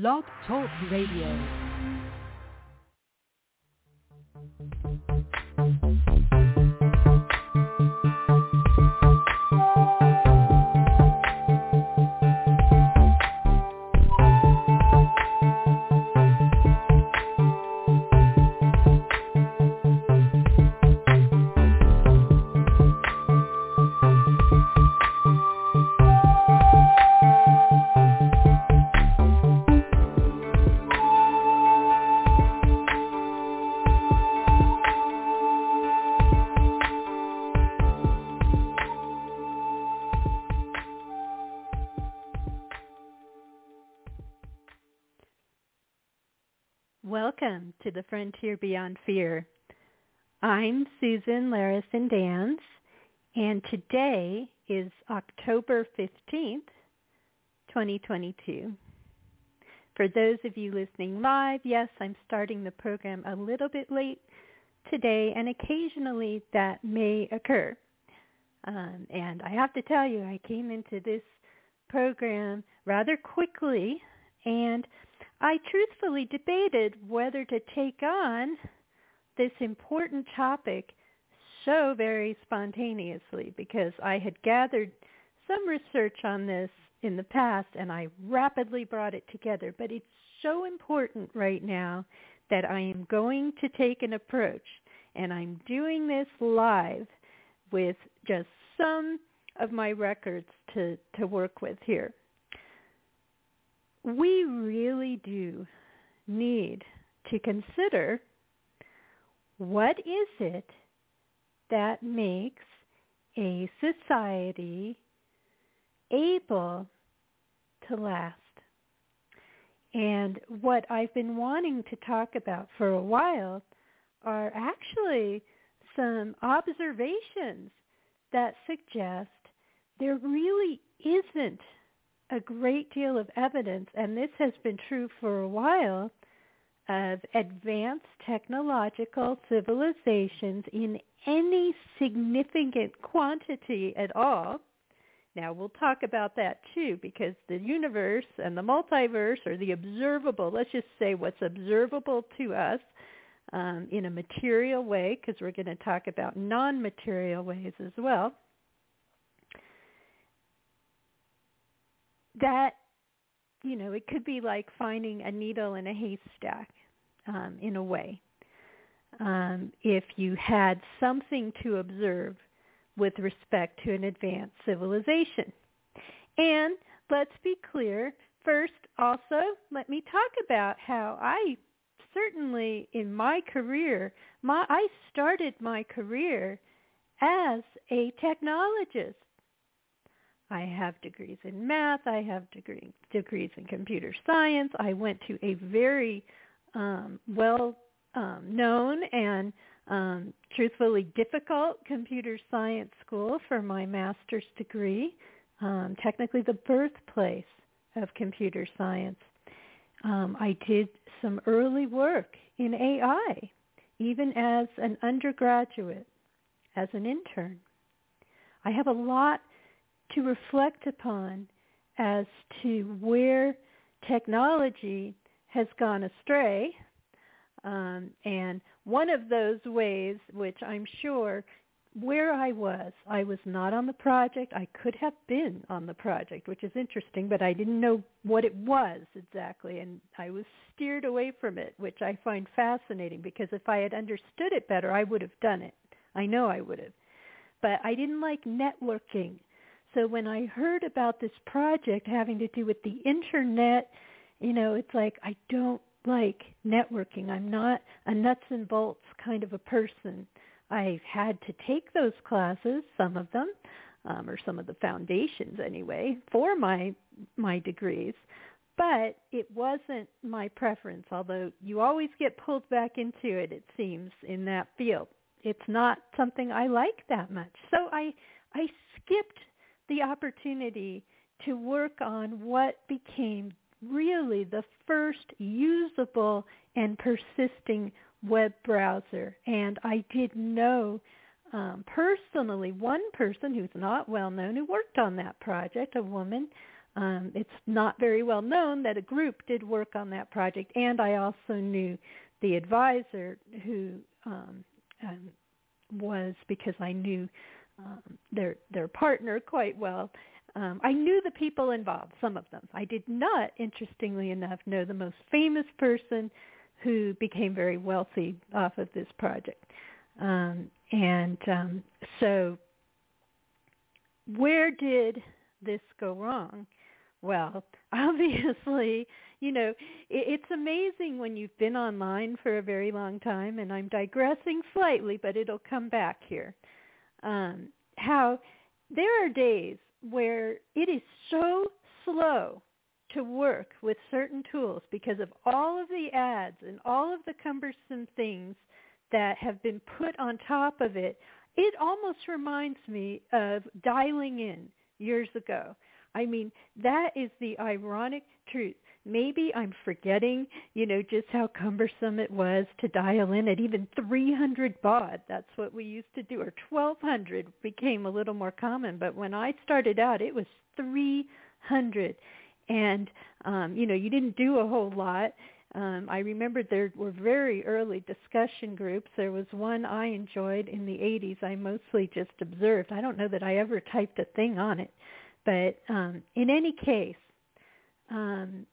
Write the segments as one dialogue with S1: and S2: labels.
S1: Blog Talk Radio. The Frontier Beyond Fear. I'm Susan Larison Danz, and today is October 15th, 2022. For those of you listening live, yes, I'm starting the program a little bit late today, and occasionally that may occur. Um, and I have to tell you, I came into this program rather quickly, and I truthfully debated whether to take on this important topic so very spontaneously because I had gathered some research on this in the past and I rapidly brought it together. But it's so important right now that I am going to take an approach and I'm doing this live with just some of my records to, to work with here we really do need to consider what is it that makes a society able to last. And what I've been wanting to talk about for a while are actually some observations that suggest there really isn't a great deal of evidence, and this has been true for a while, of advanced technological civilizations in any significant quantity at all. Now we'll talk about that too because the universe and the multiverse or the observable, let's just say what's observable to us um, in a material way because we're going to talk about non-material ways as well. That you know it could be like finding a needle in a haystack um, in a way. Um, if you had something to observe with respect to an advanced civilization. And let's be clear first also let me talk about how i certainly in my career my i started my career as a technologist I have degrees in math. I have degree, degrees in computer science. I went to a very um, well um, known and um, truthfully difficult computer science school for my master's degree, um, technically the birthplace of computer science. Um, I did some early work in AI, even as an undergraduate, as an intern. I have a lot to reflect upon as to where technology has gone astray. Um, and one of those ways, which I'm sure where I was, I was not on the project. I could have been on the project, which is interesting, but I didn't know what it was exactly, and I was steered away from it, which I find fascinating because if I had understood it better, I would have done it. I know I would have. But I didn't like networking so when I heard about this project having to do with the internet, you know, it's like I don't like networking. I'm not a nuts and bolts kind of a person. I've had to take those classes, some of them, um, or some of the foundations anyway, for my my degrees. But it wasn't my preference, although you always get pulled back into it, it seems, in that field. It's not something I like that much. So I I skipped the opportunity to work on what became really the first usable and persisting web browser. And I did know um, personally one person who's not well known who worked on that project, a woman Um, it's not very well known that a group did work on that project, and I also knew the advisor who um, um, was because I knew um, their their partner quite well. Um, I knew the people involved, some of them. I did not, interestingly enough, know the most famous person who became very wealthy off of this project. Um, and um, so where did this go wrong? Well, obviously, you know, it, it's amazing when you've been online for a very long time, and I'm digressing slightly, but it'll come back here. Um, how there are days where it is so slow to work with certain tools because of all of the ads and all of the cumbersome things that have been put on top of it. It almost reminds me of dialing in years ago. I mean, that is the ironic truth. Maybe I'm forgetting, you know, just how cumbersome it was to dial in at even 300 baud. That's what we used to do, or 1200 became a little more common. But when I started out, it was 300 and um, you know you didn't do a whole lot. Um, I remember there were very early discussion groups. There was one I enjoyed in the 80s. I mostly just observed. I don't know that I ever typed a thing on it, but um, in any case, um,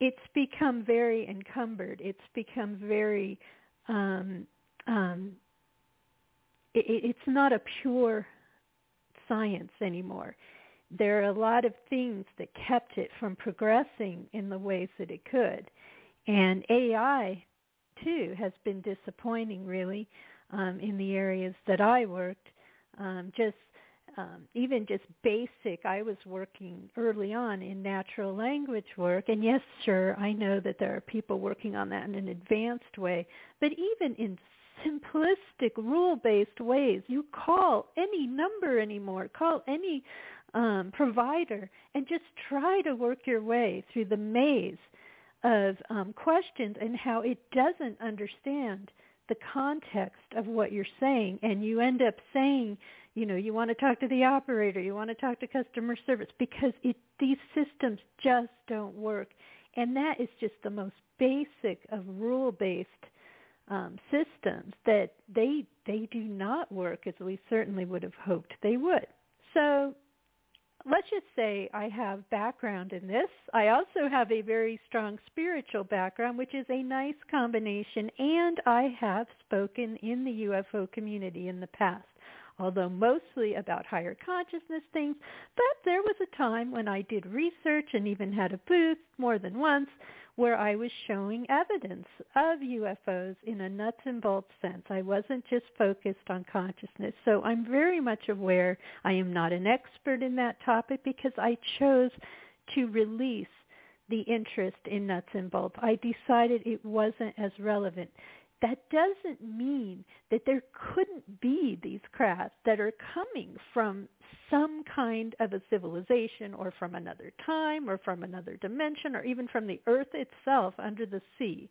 S1: it's become very encumbered. It's become very um, um, it, it's not a pure science anymore there are a lot of things that kept it from progressing in the ways that it could. And AI, too, has been disappointing, really, um, in the areas that I worked. Um, just um, even just basic, I was working early on in natural language work. And yes, sure, I know that there are people working on that in an advanced way. But even in simplistic rule-based ways, you call any number anymore, call any um, provider and just try to work your way through the maze of um, questions and how it doesn't understand the context of what you're saying and you end up saying you know you want to talk to the operator you want to talk to customer service because it these systems just don't work. And that is just the most basic of rule based um, systems that they they do not work as we certainly would have hoped they would. So let's just say I have background in this. I also have a very strong spiritual background, which is a nice combination, and I have spoken in the UFO community in the past, although mostly about higher consciousness things. But there was a time when I did research and even had a booth more than once where I was showing evidence of UFOs in a nuts and bolts sense. I wasn't just focused on consciousness. So I'm very much aware I am not an expert in that topic because I chose to release the interest in nuts and bolts. I decided it wasn't as relevant that doesn't mean that there couldn't be these crafts that are coming from some kind of a civilization or from another time or from another dimension or even from the earth itself under the sea.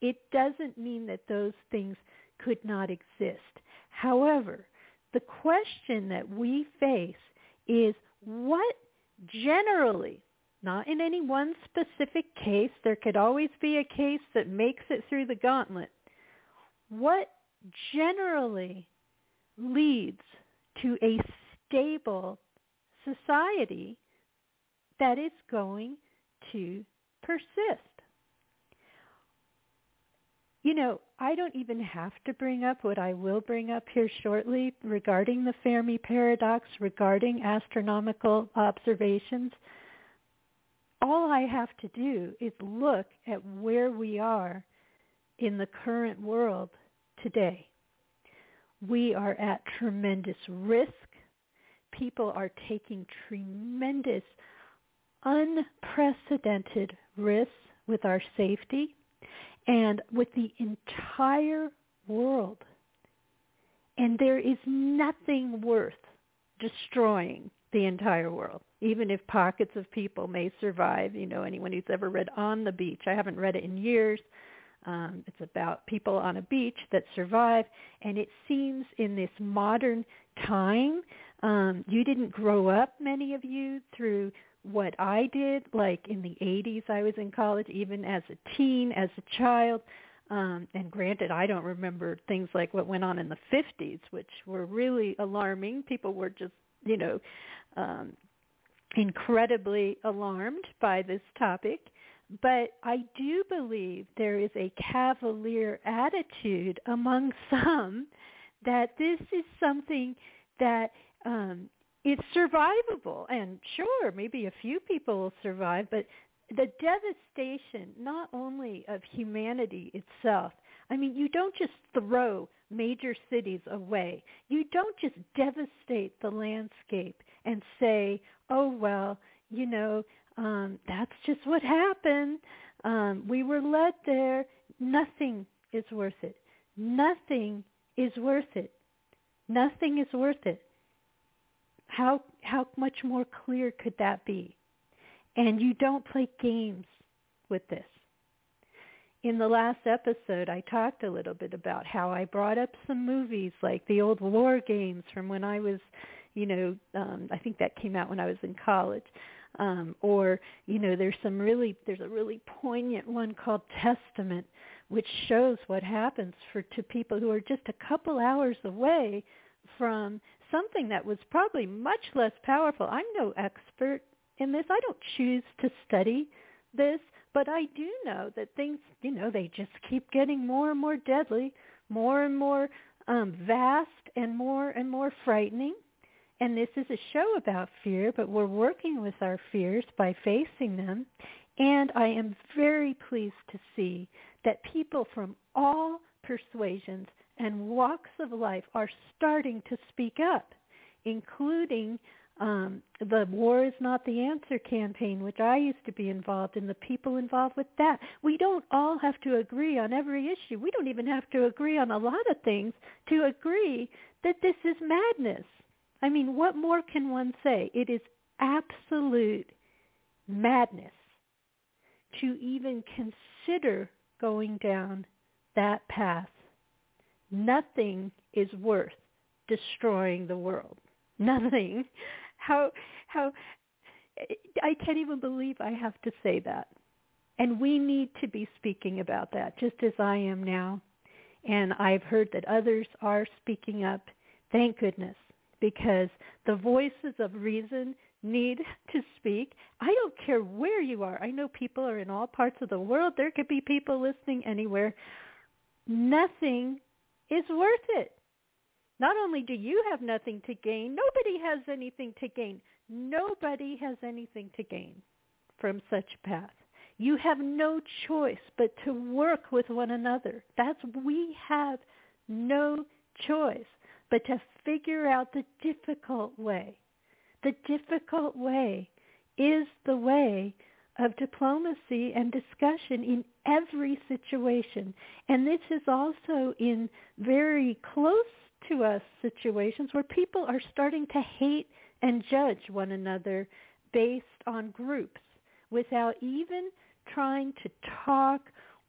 S1: It doesn't mean that those things could not exist. However, the question that we face is what generally, not in any one specific case, there could always be a case that makes it through the gauntlet, what generally leads to a stable society that is going to persist. You know, I don't even have to bring up what I will bring up here shortly regarding the Fermi paradox, regarding astronomical observations. All I have to do is look at where we are in the current world today. We are at tremendous risk. People are taking tremendous, unprecedented risks with our safety and with the entire world. And there is nothing worth destroying the entire world, even if pockets of people may survive. You know, anyone who's ever read On the Beach, I haven't read it in years, Um, it's about people on a beach that survive, and it seems in this modern time, um, you didn't grow up, many of you, through what I did. Like in the 80s, I was in college, even as a teen, as a child. Um, and granted, I don't remember things like what went on in the 50s, which were really alarming. People were just, you know, um, incredibly alarmed by this topic. But I do believe there is a cavalier attitude among some that this is something that um, is survivable. And sure, maybe a few people will survive, but the devastation not only of humanity itself, I mean, you don't just throw major cities away. You don't just devastate the landscape and say, oh, well, you know, um, that's just what happened. Um, we were led there. Nothing is worth it. Nothing is worth it. Nothing is worth it. How how much more clear could that be? And you don't play games with this. In the last episode, I talked a little bit about how I brought up some movies like the old war games from when I was, you know, um, I think that came out when I was in college. Um, or, you know, there's some really, there's a really poignant one called Testament, which shows what happens for to people who are just a couple hours away from something that was probably much less powerful. I'm no expert in this. I don't choose to study this, but I do know that things, you know, they just keep getting more and more deadly, more and more um, vast, and more and more frightening. And this is a show about fear, but we're working with our fears by facing them. And I am very pleased to see that people from all persuasions and walks of life are starting to speak up, including um, the War is Not the Answer campaign, which I used to be involved in, the people involved with that. We don't all have to agree on every issue. We don't even have to agree on a lot of things to agree that this is madness. I mean, what more can one say? It is absolute madness to even consider going down that path. Nothing is worth destroying the world. Nothing how how I can't even believe I have to say that. And we need to be speaking about that just as I am now. And I've heard that others are speaking up. Thank goodness because the voices of reason need to speak. I don't care where you are. I know people are in all parts of the world. There could be people listening anywhere. Nothing is worth it. Not only do you have nothing to gain, nobody has anything to gain. Nobody has anything to gain from such a path. You have no choice but to work with one another. That's we have no choice but to figure out the difficult way. The difficult way is the way of diplomacy and discussion in every situation. And this is also in very close to us situations where people are starting to hate and judge one another based on groups without even trying to talk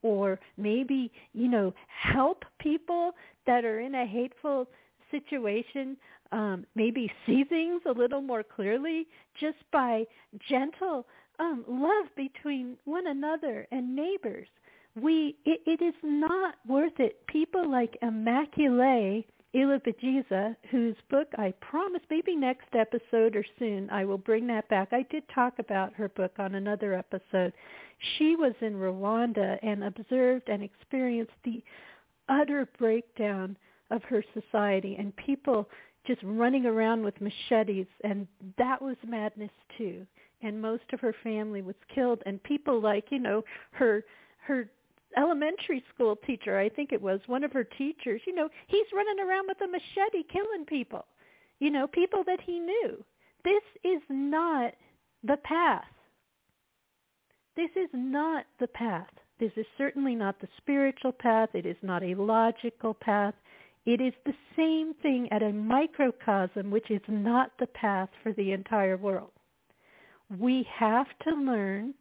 S1: or maybe, you know, help people that are in a hateful situation um, maybe see things a little more clearly just by gentle um, love between one another and neighbors. We it, it is not worth it. People like Immaculée Ilibagiza, whose book I promise maybe next episode or soon I will bring that back. I did talk about her book on another episode. She was in Rwanda and observed and experienced the utter breakdown of her society and people just running around with machetes and that was madness too and most of her family was killed and people like you know her her elementary school teacher, I think it was, one of her teachers, you know, he's running around with a machete killing people, you know, people that he knew. This is not the path. This is not the path. This is certainly not the spiritual path. It is not a logical path. It is the same thing at a microcosm, which is not the path for the entire world. We have to learn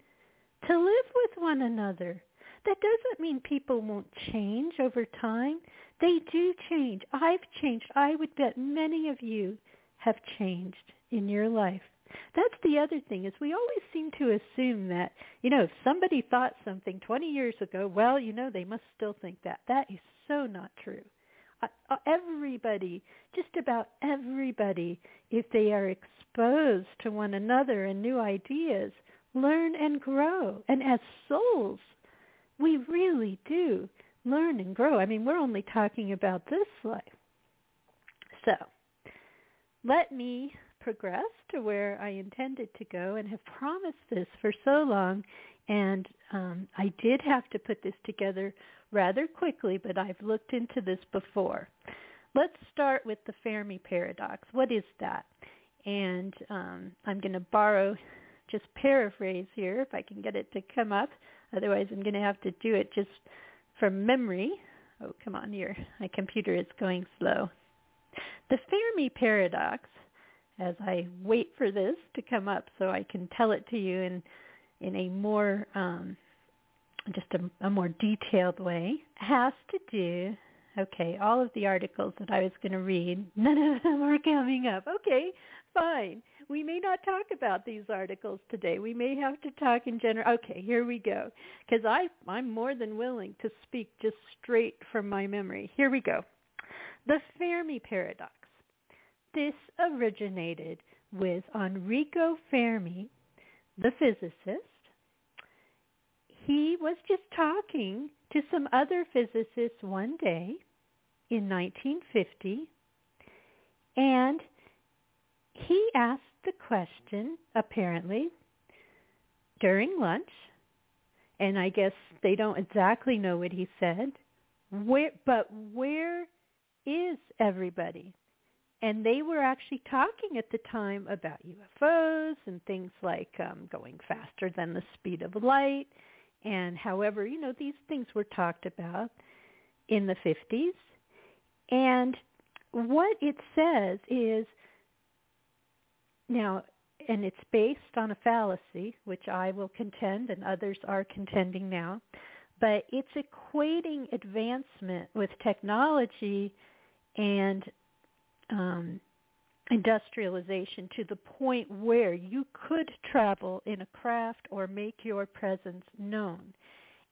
S1: to live with one another That doesn't mean people won't change over time. They do change. I've changed. I would bet many of you have changed in your life. That's the other thing is we always seem to assume that, you know, if somebody thought something 20 years ago, well, you know, they must still think that. That is so not true. Uh, everybody, just about everybody, if they are exposed to one another and new ideas, learn and grow. And as souls, we really do learn and grow. I mean, we're only talking about this life. So, let me progress to where I intended to go and have promised this for so long. And um, I did have to put this together rather quickly, but I've looked into this before. Let's start with the Fermi paradox. What is that? And um, I'm going to borrow, just paraphrase here if I can get it to come up. Otherwise, I'm going to have to do it just from memory. Oh, come on here. My computer is going slow. The Fermi paradox as I wait for this to come up so I can tell it to you in in a more um, just a, a more detailed way has to do okay all of the articles that I was going to read none of them are coming up. Okay fine. We may not talk about these articles today. We may have to talk in general. Okay here we go. Because I I'm more than willing to speak just straight from my memory. Here we go. The Fermi paradox. This originated with Enrico Fermi, the physicist. He was just talking to some other physicists one day in 1950, and he asked the question, apparently, during lunch, and I guess they don't exactly know what he said, where, but where is everybody? and they were actually talking at the time about UFOs and things like um, going faster than the speed of light. And however, you know, these things were talked about in the 50s. And what it says is, now, and it's based on a fallacy, which I will contend and others are contending now, but it's equating advancement with technology and um, industrialization to the point where you could travel in a craft or make your presence known.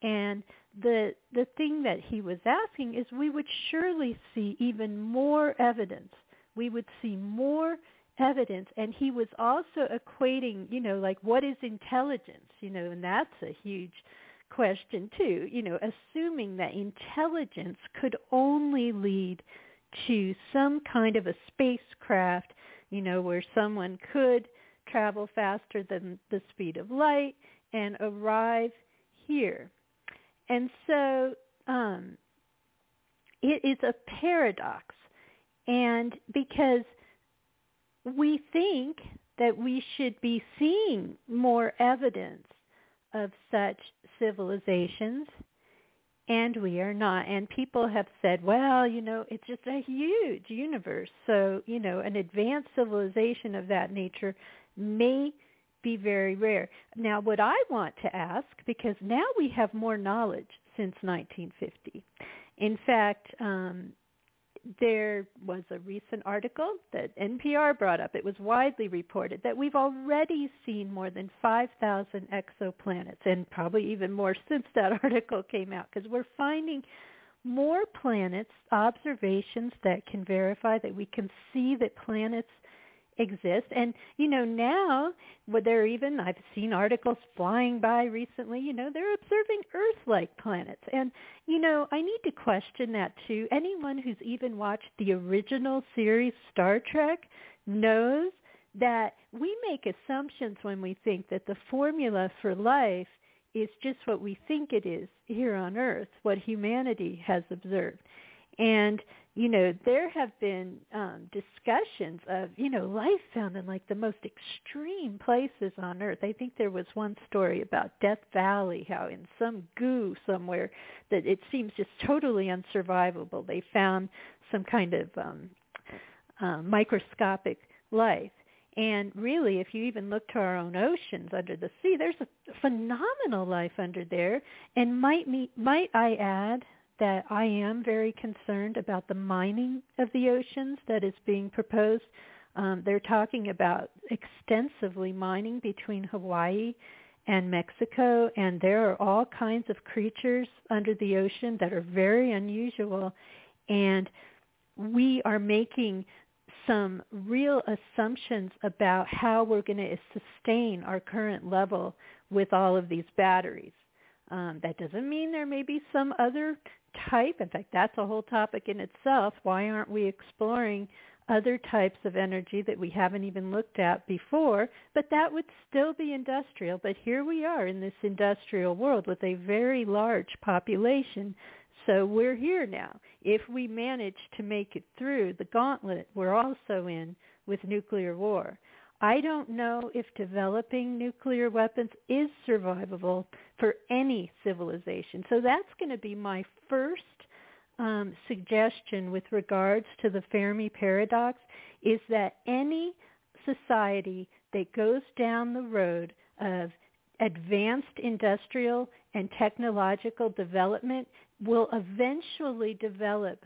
S1: And the the thing that he was asking is we would surely see even more evidence. We would see more evidence and he was also equating, you know, like what is intelligence, you know, and that's a huge question too, you know, assuming that intelligence could only lead to some kind of a spacecraft, you know, where someone could travel faster than the speed of light and arrive here. And so um, it is a paradox. And because we think that we should be seeing more evidence of such civilizations and we are not. And people have said, well, you know, it's just a huge universe. So, you know, an advanced civilization of that nature may be very rare. Now, what I want to ask, because now we have more knowledge since 1950. In fact, um, there was a recent article that NPR brought up. It was widely reported that we've already seen more than 5,000 exoplanets and probably even more since that article came out because we're finding more planets, observations that can verify that we can see that planets exist. And, you know, now, well, there even, I've seen articles flying by recently, you know, they're observing Earth-like planets. And, you know, I need to question that too. Anyone who's even watched the original series Star Trek knows that we make assumptions when we think that the formula for life is just what we think it is here on Earth, what humanity has observed. And you know, there have been um, discussions of, you know, life found in like the most extreme places on Earth. I think there was one story about Death Valley, how in some goo somewhere that it seems just totally unsurvivable. They found some kind of um, uh, microscopic life. And really, if you even look to our own oceans under the sea, there's a phenomenal life under there. And might me, might I add that I am very concerned about the mining of the oceans that is being proposed. Um, they're talking about extensively mining between Hawaii and Mexico, and there are all kinds of creatures under the ocean that are very unusual. And we are making some real assumptions about how we're going to sustain our current level with all of these batteries. Um, that doesn't mean there may be some other type. In fact, that's a whole topic in itself. Why aren't we exploring other types of energy that we haven't even looked at before? But that would still be industrial. But here we are in this industrial world with a very large population so we're here now. If we manage to make it through the gauntlet we're also in with nuclear war. I don't know if developing nuclear weapons is survivable for any civilization. So that's going to be my first um, suggestion with regards to the Fermi paradox is that any society that goes down the road of advanced industrial and technological development will eventually develop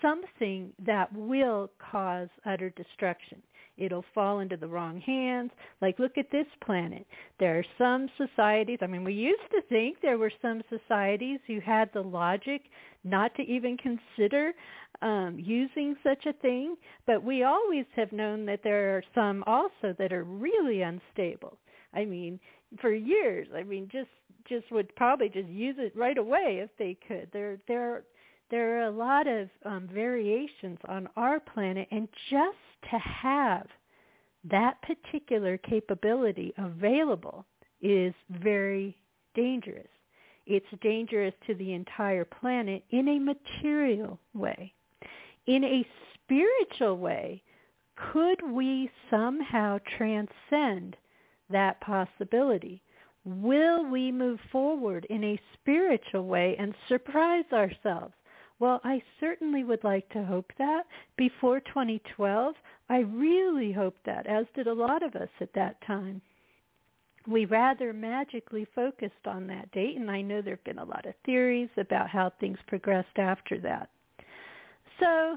S1: something that will cause utter destruction. It'll fall into the wrong hands. Like, look at this planet. There are some societies, I mean, we used to think there were some societies who had the logic not to even consider um, using such a thing, but we always have known that there are some also that are really unstable. I mean, for years, I mean, just just would probably just use it right away if they could. There there there are a lot of um, variations on our planet, and just to have that particular capability available is very dangerous. It's dangerous to the entire planet in a material way. In a spiritual way, could we somehow transcend that possibility? Will we move forward in a spiritual way and surprise ourselves? Well, I certainly would like to hope that before 2012. I really hope that, as did a lot of us at that time. We rather magically focused on that date, and I know there have been a lot of theories about how things progressed after that. So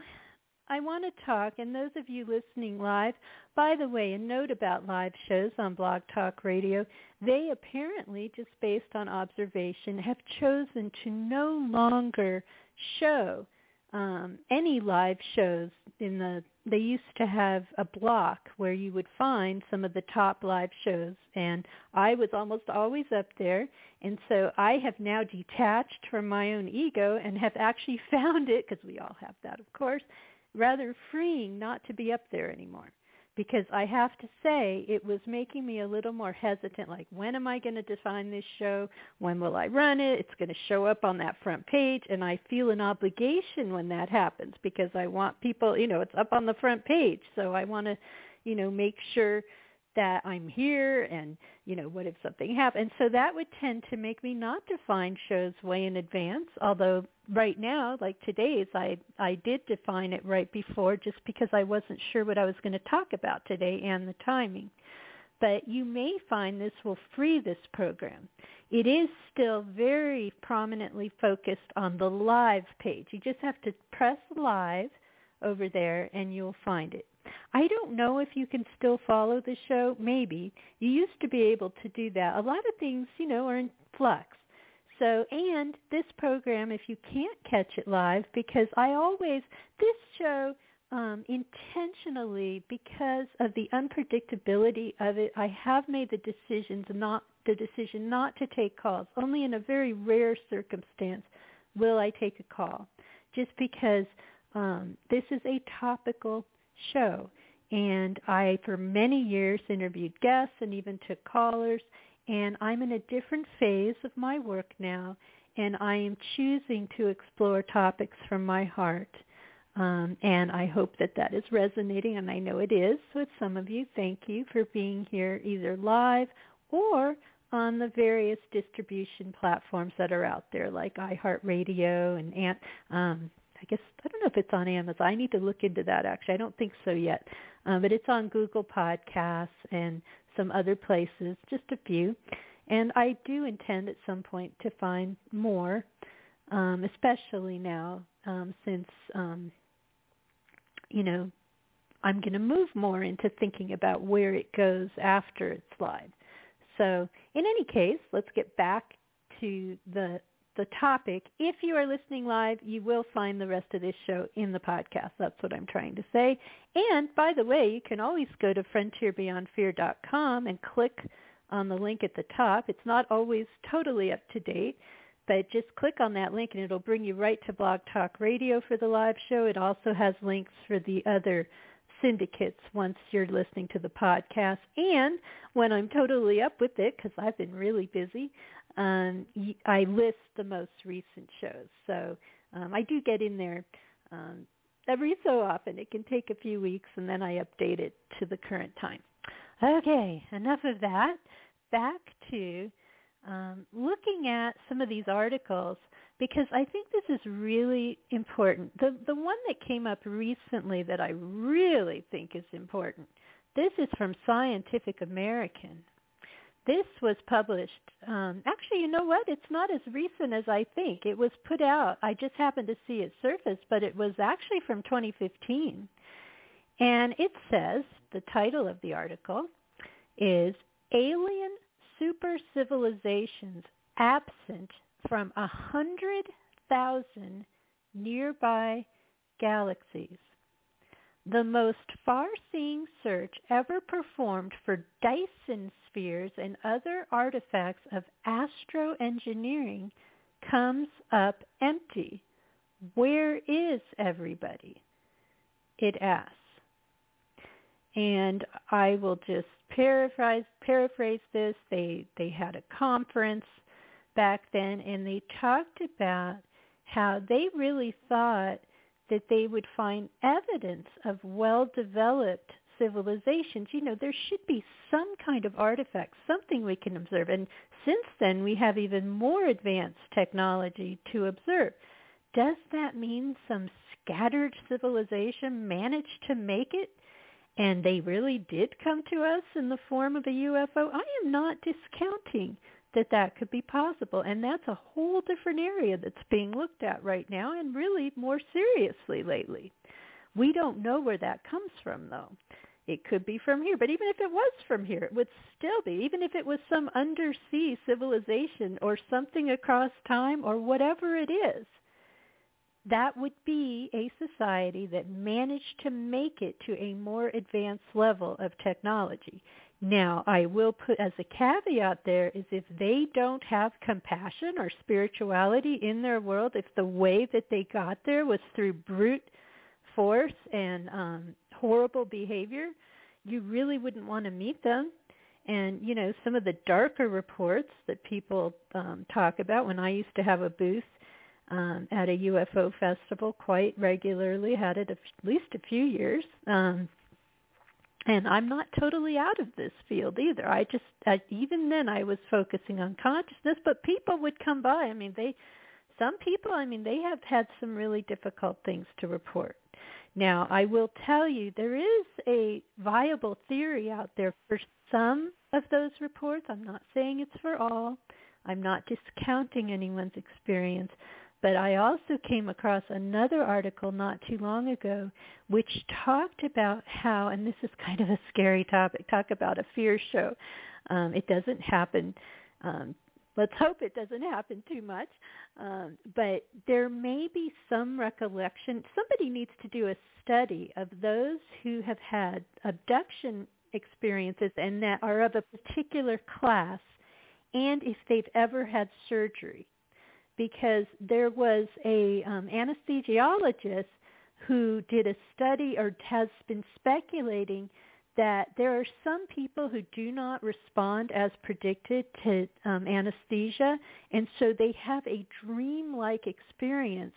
S1: I want to talk, and those of you listening live, by the way, a note about live shows on Blog Talk Radio, they apparently, just based on observation, have chosen to no longer show um, any live shows in the they used to have a block where you would find some of the top live shows and I was almost always up there and so I have now detached from my own ego and have actually found it because we all have that of course rather freeing not to be up there anymore because I have to say it was making me a little more hesitant like when am I going to define this show? When will I run it? It's going to show up on that front page and I feel an obligation when that happens because I want people you know it's up on the front page. So I want to you know make sure that I'm here and, you know, what if something happens? So that would tend to make me not define shows way in advance, although right now, like today's, I, I did define it right before just because I wasn't sure what I was going to talk about today and the timing. But you may find this will free this program. It is still very prominently focused on the live page. You just have to press live over there and you'll find it. I don't know if you can still follow the show. Maybe. You used to be able to do that. A lot of things, you know, are in flux. So, and this program, if you can't catch it live, because I always, this show, um, intentionally, because of the unpredictability of it, I have made the decisions not, the decision not to take calls. Only in a very rare circumstance will I take a call. Just because um, this is a topical show. And I, for many years, interviewed guests and even took callers. And I'm in a different phase of my work now, and I am choosing to explore topics from my heart. Um, and I hope that that is resonating, and I know it is with some of you. Thank you for being here either live or on the various distribution platforms that are out there, like iHeartRadio and um, I guess I don't know if it's on Amazon. I need to look into that actually. I don't think so yet, um, but it's on Google Podcasts and some other places, just a few. And I do intend at some point to find more, um, especially now um, since um, you know I'm going to move more into thinking about where it goes after it's live. So in any case, let's get back to the the topic. If you are listening live, you will find the rest of this show in the podcast. That's what I'm trying to say. And by the way, you can always go to frontierbeyondfear.com and click on the link at the top. It's not always totally up to date, but just click on that link and it'll bring you right to Blog Talk Radio for the live show. It also has links for the other syndicates once you're listening to the podcast. And when I'm totally up with it, because I've been really busy, um, I list the most recent shows. So um, I do get in there um, every so often. It can take a few weeks, and then I update it to the current time. Okay, enough of that. Back to um, looking at some of these articles because I think this is really important. The the one that came up recently that I really think is important. This is from Scientific American. This was published. Um, actually, you know what? It's not as recent as I think. It was put out. I just happened to see it surface, but it was actually from 2015. And it says the title of the article is Alien Super Civilizations Absent from a hundred thousand nearby galaxies. The most far-seeing search ever performed for Dyson spheres and other artifacts of astroengineering comes up empty. Where is everybody? It asks. And I will just paraphrase paraphrase this. They they had a conference back then and they talked about how they really thought that they would find evidence of well-developed civilizations. You know, there should be some kind of artifact, something we can observe. And since then, we have even more advanced technology to observe. Does that mean some scattered civilization managed to make it and they really did come to us in the form of a UFO? I am not discounting that that could be possible. And that's a whole different area that's being looked at right now and really more seriously lately. We don't know where that comes from though. It could be from here, but even if it was from here, it would still be, even if it was some undersea civilization or something across time or whatever it is, that would be a society that managed to make it to a more advanced level of technology. Now, I will put as a caveat there is if they don't have compassion or spirituality in their world, if the way that they got there was through brute force and um, horrible behavior, you really wouldn't want to meet them. And, you know, some of the darker reports that people um, talk about when I used to have a booth um, at a UFO festival quite regularly, had it at least a few years. Um, and I'm not totally out of this field either. I just I, even then I was focusing on consciousness, but people would come by. I mean, they some people, I mean, they have had some really difficult things to report. Now, I will tell you there is a viable theory out there for some of those reports. I'm not saying it's for all. I'm not discounting anyone's experience, but I also came across another article not too long ago which talked about how, and this is kind of a scary topic, talk about a fear show. Um, it doesn't happen. Um, let's hope it doesn't happen too much. Um, but there may be some recollection. Somebody needs to do a study of those who have had abduction experiences and that are of a particular class and if they've ever had surgery because there was a um, anesthesiologist who did a study or has been speculating that there are some people who do not respond as predicted to um, anesthesia, and so they have a dream-like experience,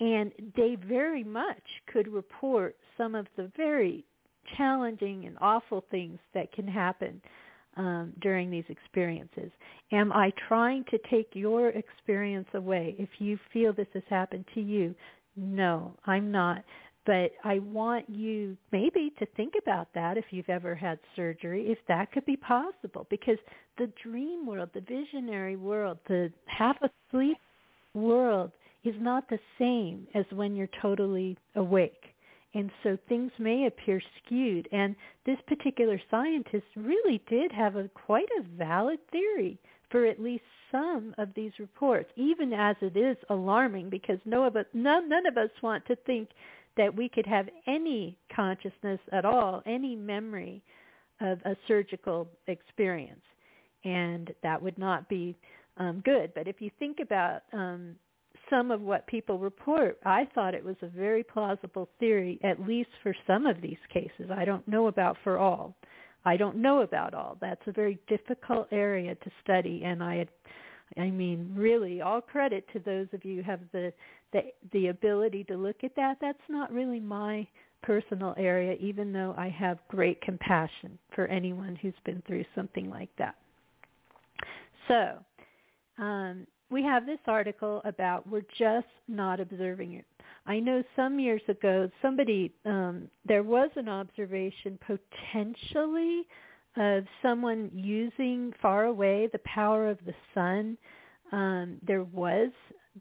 S1: and they very much could report some of the very challenging and awful things that can happen um, during these experiences? Am I trying to take your experience away? If you feel this has happened to you, No, I'm not. But I want you maybe to think about that if you've ever had surgery, if that could be possible. Because the dream world, the visionary world, the half asleep world is not the same as when you're totally awake. And so things may appear skewed. And this particular scientist really did have a quite a valid theory for at least some of these reports, even as it is alarming because no of us, none, none of us want to think that we could have any consciousness at all, any memory of a surgical experience. And that would not be um, good. But if you think about um, some of what people report, I thought it was a very plausible theory, at least for some of these cases. I don't know about for all. I don't know about all. That's a very difficult area to study, and I, I mean, really, all credit to those of you who have the the the ability to look at that. That's not really my personal area, even though I have great compassion for anyone who's been through something like that. So, um, we have this article about we're just not observing it. I know some years ago somebody um, there was an observation potentially of someone using far away the power of the sun. Um, there was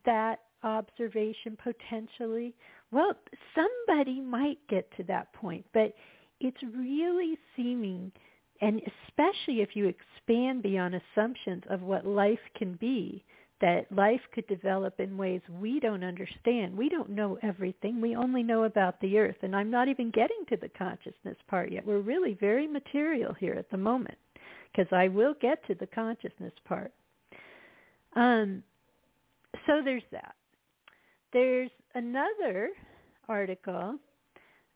S1: that observation potentially. Well, somebody might get to that point, but it's really seeming, and especially if you expand beyond assumptions of what life can be, that life could develop in ways we don't understand. We don't know everything. We only know about the earth. And I'm not even getting to the consciousness part yet. We're really very material here at the moment because I will get to the consciousness part. Um, so there's that. There's another article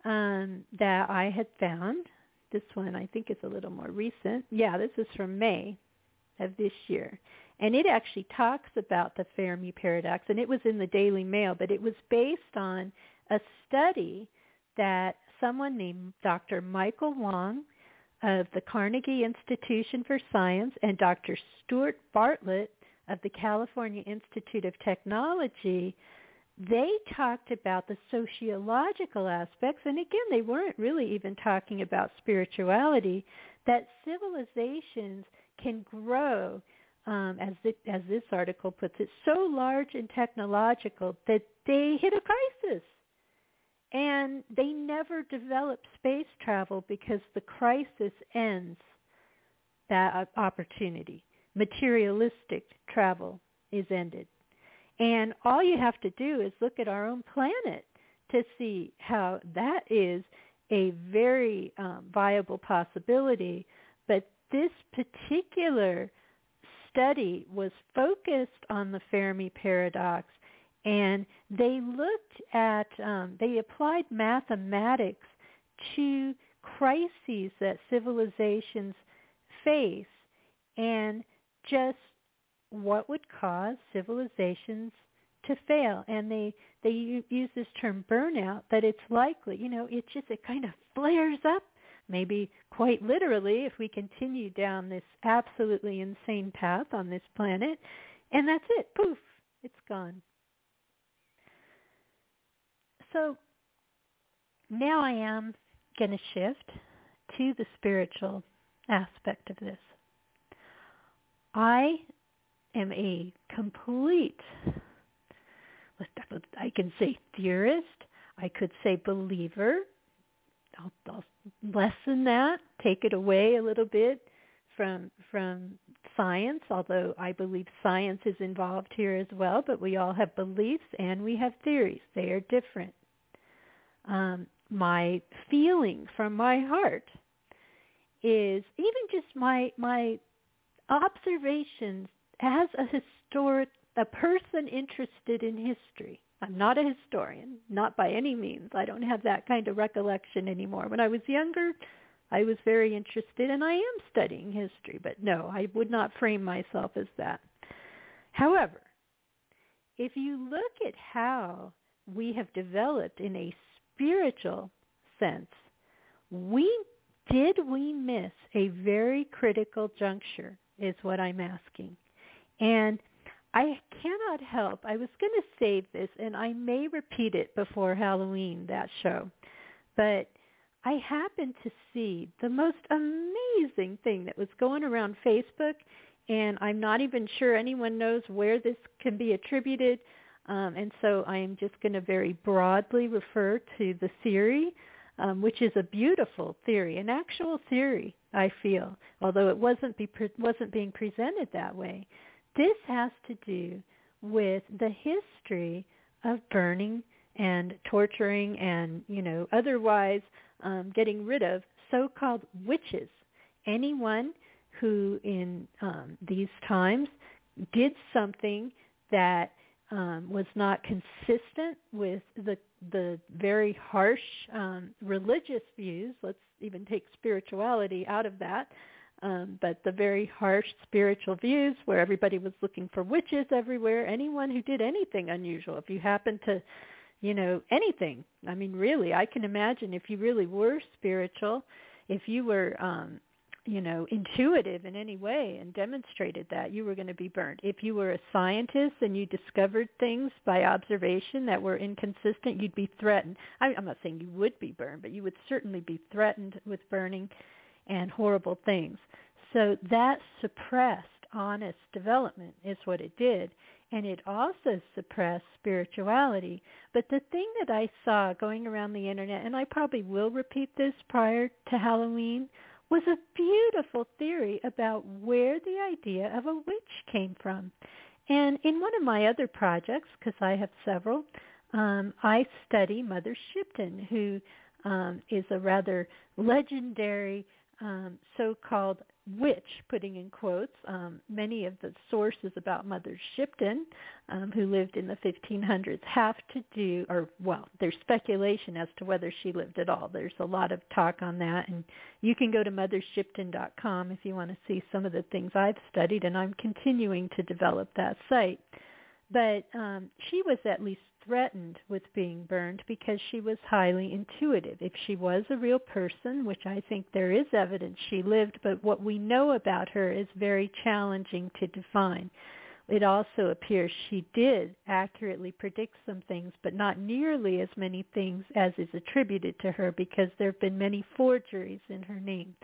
S1: um, that I had found. This one I think is a little more recent. Yeah, this is from May of this year. And it actually talks about the Fermi paradox, and it was in the Daily Mail, but it was based on a study that someone named Dr. Michael Wong of the Carnegie Institution for Science and Dr. Stuart Bartlett of the California Institute of Technology, they talked about the sociological aspects, and again, they weren't really even talking about spirituality, that civilizations can grow um, as, as this article puts it, so large and technological that they hit a crisis. And they never develop space travel because the crisis ends that opportunity. Materialistic travel is ended. And all you have to do is look at our own planet to see how that is a very um, viable possibility. But this particular study was focused on the Fermi paradox and they looked at, um, they applied mathematics to crises that civilizations face and just what would cause civilizations to fail. And they they use this term burnout that it's likely you know it just it kind of flares up maybe quite literally if we continue down this absolutely insane path on this planet. And that's it. Poof. It's gone. So now I am going to shift to the spiritual aspect of this. I am a complete, I can say theorist, I could say believer, I'll, I'll lessen that, take it away a little bit from from science, although I believe science is involved here as well, but we all have beliefs and we have theories. They are different. Um, my feeling from my heart is even just my my observations as a historic a person interested in history I'm not a historian, not by any means. I don't have that kind of recollection anymore. When I was younger, I was very interested and I am studying history, but no, I would not frame myself as that. However, if you look at how we have developed in a spiritual sense, we did we miss a very critical juncture is what I'm asking. And I cannot help. I was going to save this, and I may repeat it before Halloween, that show. But I happened to see the most amazing thing that was going around Facebook, and I'm not even sure anyone knows where this can be attributed. Um, and so I am just going to very broadly refer to the theory, um, which is a beautiful theory, an actual theory, I feel, although it wasn't, be wasn't being presented that way. This has to do with the history of burning and torturing and, you know, otherwise um, getting rid of so-called witches. Anyone who in um, these times did something that um, was not consistent with the the very harsh um, religious views. Let's even take spirituality out of that. Um, but the very harsh spiritual views where everybody was looking for witches everywhere, anyone who did anything unusual, if you happened to, you know, anything. I mean, really, I can imagine if you really were spiritual, if you were um, you know, intuitive in any way and demonstrated that, you were going to be burned. If you were a scientist and you discovered things by observation that were inconsistent, you'd be threatened. I, I'm not saying you would be burned, but you would certainly be threatened with burning and horrible things. So that suppressed honest development is what it did. And it also suppressed spirituality. But the thing that I saw going around the internet, and I probably will repeat this prior to Halloween, was a beautiful theory about where the idea of a witch came from. And in one of my other projects, because I have several, um, I study Mother Shipton, who um, is a rather legendary um, so-called witch, putting in quotes, um, many of the sources about Mother Shipton, um, who lived in the 1500s, have to do, or well, there's speculation as to whether she lived at all. There's a lot of talk on that, and you can go to mothershipton.com if you want to see some of the things I've studied, and I'm continuing to develop that site. But um, she was at least threatened with being burned because she was highly intuitive. If she was a real person, which I think there is evidence she lived, but what we know about her is very challenging to define. It also appears she did accurately predict some things, but not nearly as many things as is attributed to her because there have been many forgeries in her name.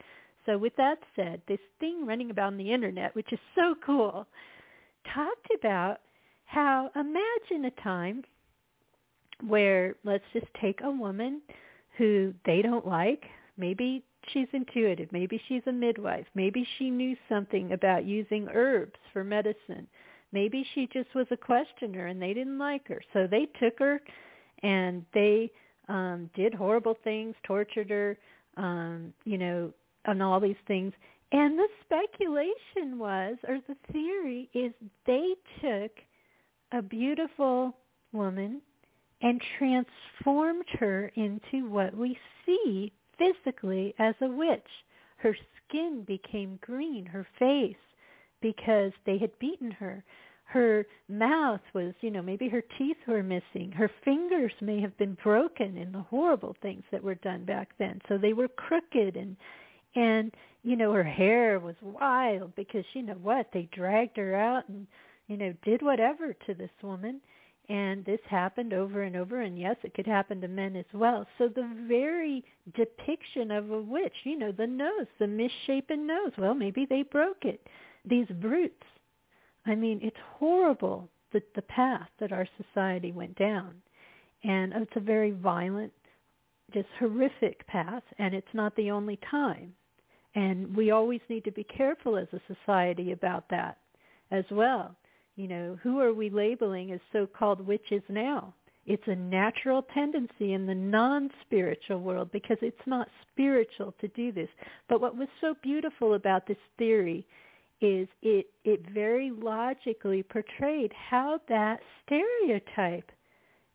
S1: So with that said, this thing running about on the internet, which is so cool, talked about how imagine a time where let's just take a woman who they don't like. Maybe she's intuitive. Maybe she's a midwife. Maybe she knew something about using herbs for medicine. Maybe she just was a questioner and they didn't like her. So they took her and they um, did horrible things, tortured her, um, you know, and all these things. And the speculation was, or the theory is they took a beautiful woman and transformed her into what we see physically as a witch. Her skin became green, her face, because they had beaten her. Her mouth was, you know, maybe her teeth were missing. Her fingers may have been broken in the horrible things that were done back then. So they were crooked and and you know her hair was wild because you know what they dragged her out and you know did whatever to this woman and this happened over and over, and yes, it could happen to men as well. So the very depiction of a witch, you know, the nose, the misshapen nose, well, maybe they broke it. These brutes. I mean, it's horrible, the, the path that our society went down. And oh, it's a very violent, just horrific path, and it's not the only time. And we always need to be careful as a society about that as well you know, who are we labeling as so-called witches now? It's a natural tendency in the non-spiritual world because it's not spiritual to do this. But what was so beautiful about this theory is it, it very logically portrayed how that stereotype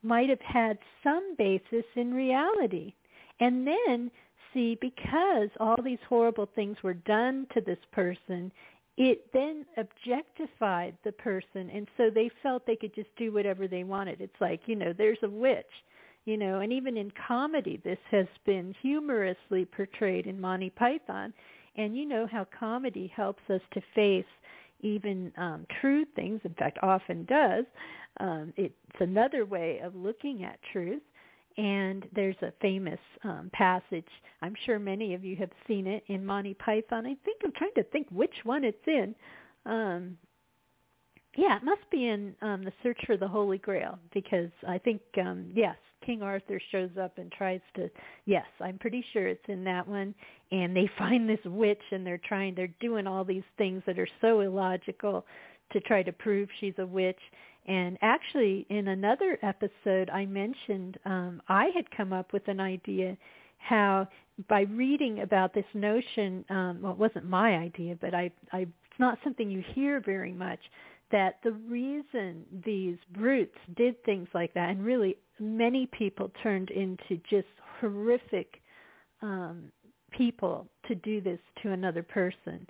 S1: might have had some basis in reality. And then see, because all these horrible things were done to this person, it then objectified the person and so they felt they could just do whatever they wanted. It's like, you know, there's a witch, you know, and even in comedy this has been humorously portrayed in Monty Python. And you know how comedy helps us to face, even um, true things. In fact, often does. Um, it's another way of looking at truth. And there's a famous um, passage. I'm sure many of you have seen it in Monty Python. I think I'm trying to think which one it's in. Um, yeah, it must be in um, the Search for the Holy Grail because I think um, yes, King Arthur shows up and tries to. Yes, I'm pretty sure it's in that one. And they find this witch, and they're trying. They're doing all these things that are so illogical to try to prove she's a witch. And actually, in another episode, I mentioned um, I had come up with an idea how by reading about this notion, um, well, it wasn't my idea, but I, I, it's not something you hear very much, that the reason these brutes did things like that, and really many people turned into just horrific um, people to do this to another person,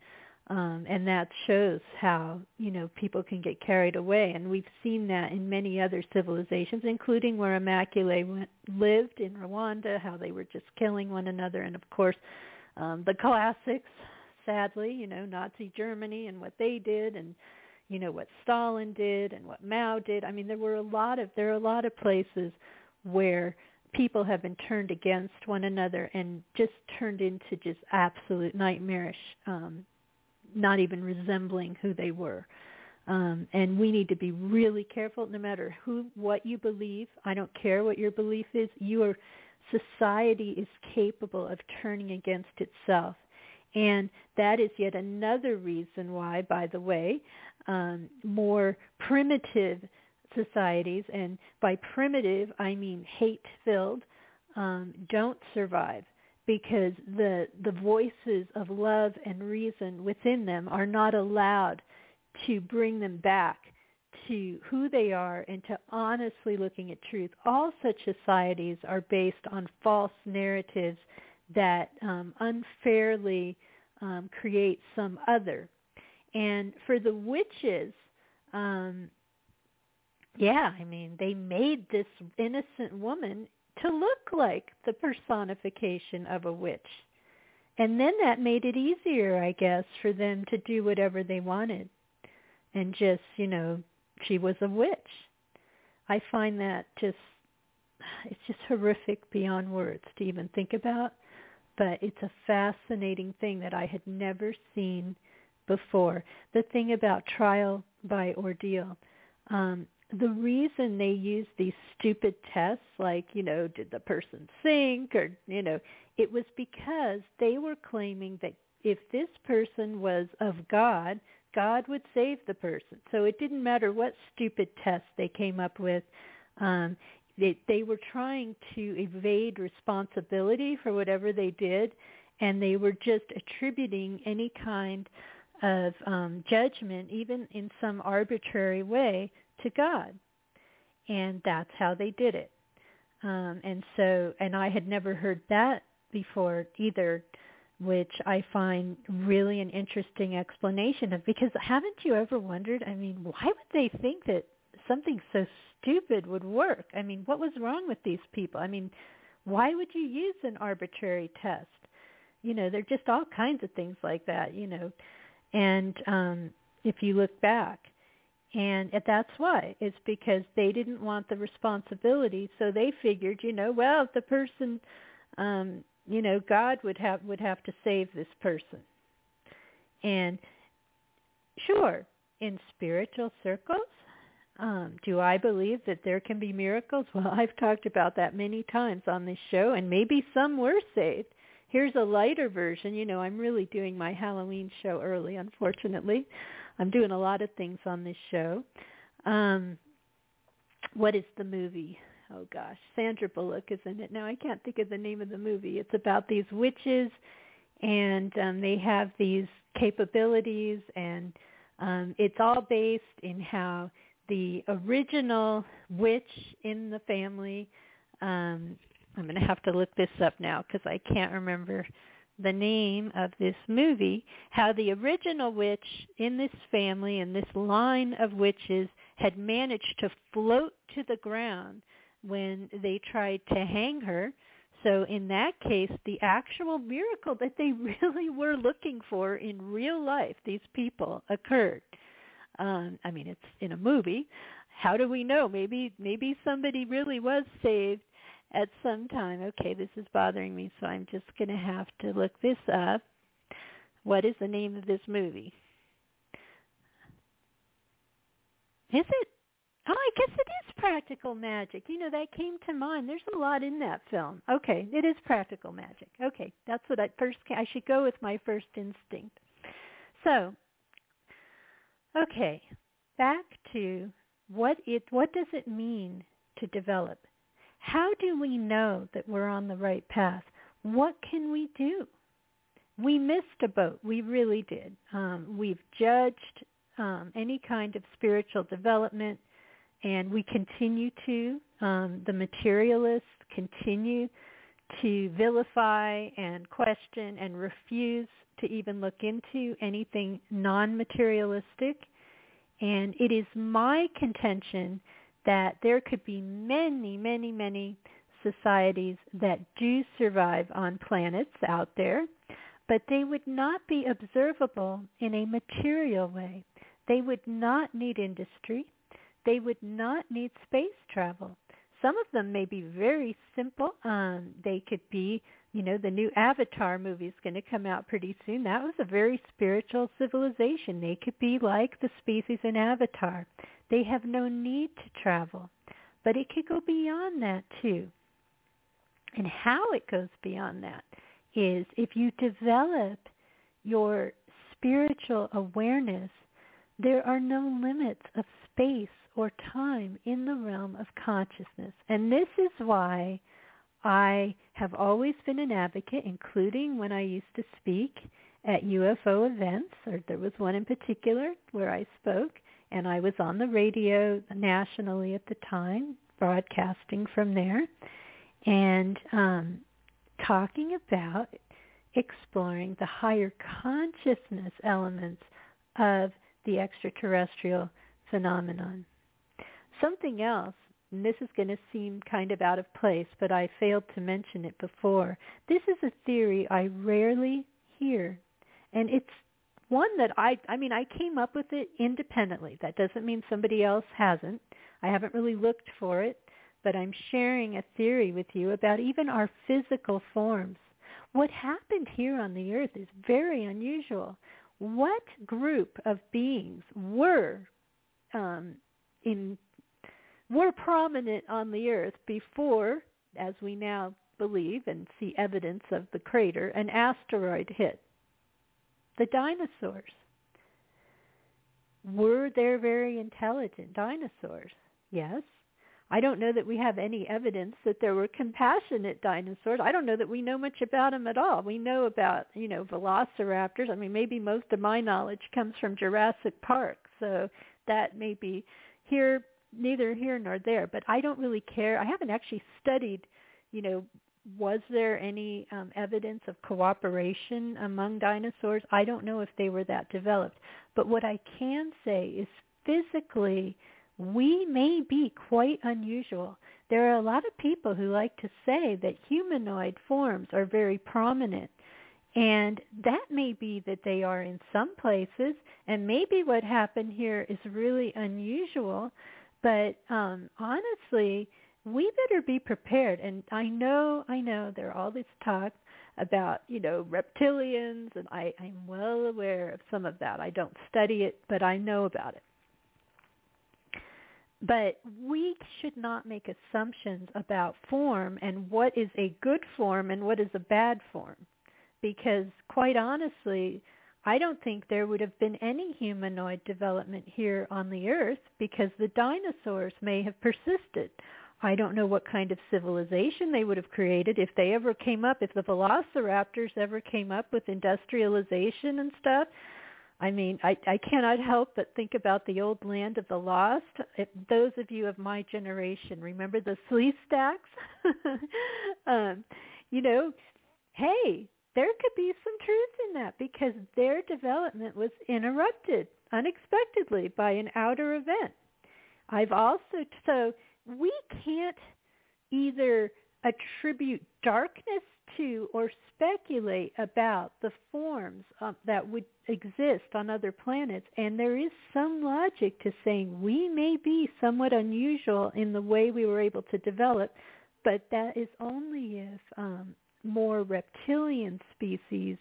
S1: um, and that shows how you know people can get carried away, and we've seen that in many other civilizations, including where Immaculée went, lived in Rwanda, how they were just killing one another, and of course um, the classics, sadly, you know Nazi Germany and what they did, and you know what Stalin did and what Mao did. I mean, there were a lot of there are a lot of places where people have been turned against one another and just turned into just absolute nightmarish um, not even resembling who they were. Um, and we need to be really careful no matter who what you believe. I don't care what your belief is. Your society is capable of turning against itself. And that is yet another reason why, by the way, um, more primitive societies, and by primitive I mean hate-filled, um, don't survive because the the voices of love and reason within them are not allowed to bring them back to who they are and to honestly looking at truth. All such societies are based on false narratives that um, unfairly um, create some other. And for the witches, um, yeah, I mean, they made this innocent woman to look like the personification of a witch. And then that made it easier, I guess, for them to do whatever they wanted. And just, you know, she was a witch. I find that just, it's just horrific beyond words to even think about. But it's a fascinating thing that I had never seen before. The thing about trial by ordeal. Um, the reason they use these stupid tests like, you know, did the person sink or, you know, it was because they were claiming that if this person was of God, God would save the person. So it didn't matter what stupid test they came up with. Um, they, they were trying to evade responsibility for whatever they did, and they were just attributing any kind of um, judgment, even in some arbitrary way, to God. And that's how they did it. Um, and so, and I had never heard that before either, which I find really an interesting explanation of, because haven't you ever wondered, I mean, why would they think that something so stupid would work? I mean, what was wrong with these people? I mean, why would you use an arbitrary test? You know, there are just all kinds of things like that, you know. And um, if you look back, and that's why. It's because they didn't want the responsibility, so they figured, you know, well, if the person, um, you know, God would have would have to save this person. And sure, in spiritual circles, um, do I believe that there can be miracles? Well, I've talked about that many times on this show, and maybe some were saved. Here's a lighter version. You know, I'm really doing my Halloween show early, unfortunately. I'm doing a lot of things on this show. Um, what is the movie? Oh gosh, Sandra Bullock is in it now. I can't think of the name of the movie. It's about these witches, and um, they have these capabilities, and um, it's all based in how the original witch in the family. Um, I'm going to have to look this up now because I can't remember the name of this movie, how the original witch in this family and this line of witches had managed to float to the ground when they tried to hang her So in that case, the actual miracle that they really were looking for in real life, these people occurred. Um, I mean, it's in a movie. How do we know? Maybe maybe somebody really was saved at some time. Okay, this is bothering me, so I'm just going to have to look this up. What is the name of this movie? Is it? Oh, I guess it is practical magic. You know, that came to mind. There's a lot in that film. Okay, it is practical magic. Okay, that's what I first. I should go with my first instinct. So, okay, back to what it. What does it mean to develop? How do we know that we're on the right path? What can we do? We missed a boat. We really did. Um, we've judged um, any kind of spiritual development and we continue to, um, the materialists continue to vilify and question and refuse to even look into anything non-materialistic. And it is my contention that there could be many, many, many societies that do survive on planets out there, but they would not be observable in a material way. They would not need industry they would not need space travel. Some of them may be very simple. Um, they could be, you know, the new Avatar movie is going to come out pretty soon. That was a very spiritual civilization. They could be like the species in Avatar. They have no need to travel. But it could go beyond that too. And how it goes beyond that is if you develop your spiritual awareness, there are no limits of space or time in the realm of consciousness. And this is why I have always been an advocate, including when I used to speak at UFO events, or there was one in particular where I spoke, and I was on the radio nationally at the time, broadcasting from there, and um, talking about exploring the higher consciousness elements of the extraterrestrial phenomenon. Something else, and this is going to seem kind of out of place, but I failed to mention it before. This is a theory I rarely hear, and it's one that I, I mean, I came up with it independently. That doesn't mean somebody else hasn't. I haven't really looked for it, but I'm sharing a theory with you about even our physical forms. What happened here on the earth is very unusual. What group of beings were um, in were prominent on the earth before, as we now believe and see evidence of the crater, an asteroid hit. The dinosaurs. Were there very intelligent dinosaurs? Yes. I don't know that we have any evidence that there were compassionate dinosaurs. I don't know that we know much about them at all. We know about, you know, velociraptors. I mean, maybe most of my knowledge comes from Jurassic Park. So that may be here neither here nor there, but I don't really care. I haven't actually studied, you know, was there any um, evidence of cooperation among dinosaurs? I don't know if they were that developed. But what I can say is physically, we may be quite unusual. There are a lot of people who like to say that humanoid forms are very prominent. And that may be that they are in some places, and maybe what happened here is really unusual, but um, honestly, we better be prepared. And I know, I know there are all these talks about, you know, reptilians, and I, I'm well aware of some of that. I don't study it, but I know about it. But we should not make assumptions about form and what is a good form and what is a bad form. Because quite honestly, I don't think there would have been any humanoid development here on the earth because the dinosaurs may have persisted. I don't know what kind of civilization they would have created if they ever came up, if the velociraptors ever came up with industrialization and stuff. I mean, I, I cannot help but think about the old land of the lost. If those of you of my generation remember the Sleestaks, um, you know, hey, there could be some truth in that because their development was interrupted unexpectedly by an outer event. I've also, so we can't either attribute darkness to or speculate about the forms um, that would exist on other planets. And there is some logic to saying we may be somewhat unusual in the way we were able to develop, but that is only if um, more reptilian species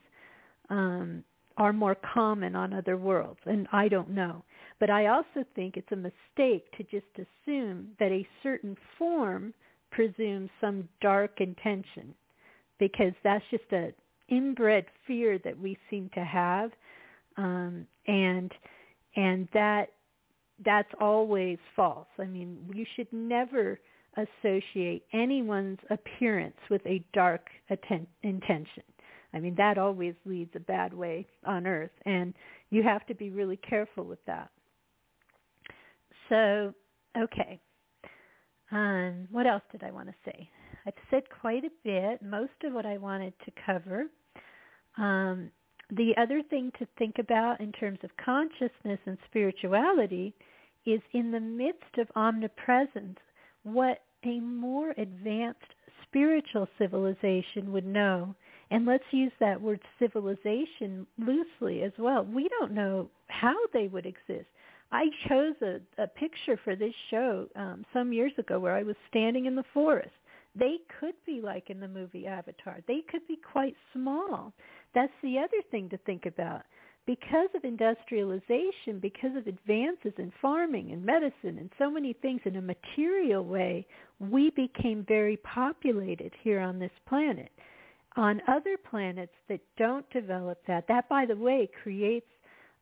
S1: um, are more common on other worlds. And I don't know. But I also think it's a mistake to just assume that a certain form presumes some dark intention because that's just an inbred fear that we seem to have um, and and that that's always false. I mean, you should never associate anyone's appearance with a dark atten- intention. I mean, that always leads a bad way on earth, and you have to be really careful with that. So, okay. Um, what else did I want to say? I've said quite a bit, most of what I wanted to cover. Um, the other thing to think about in terms of consciousness and spirituality is in the midst of omnipresence, what a more advanced spiritual civilization would know. And let's use that word civilization loosely as well. We don't know how they would exist. I chose a, a picture for this show um, some years ago where I was standing in the forest. They could be like in the movie Avatar. They could be quite small. That's the other thing to think about. Because of industrialization, because of advances in farming and medicine and so many things in a material way, we became very populated here on this planet. On other planets that don't develop that, that by the way creates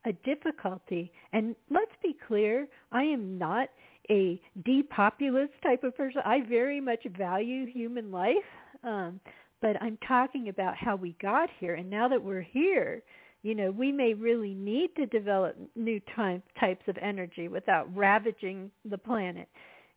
S1: a difficulty. And let's be clear, I am not a depopulist type of person. I very much value human life, um, but I'm talking about how we got here. And now that we're here, you know, we may really need to develop new type, types of energy without ravaging the planet.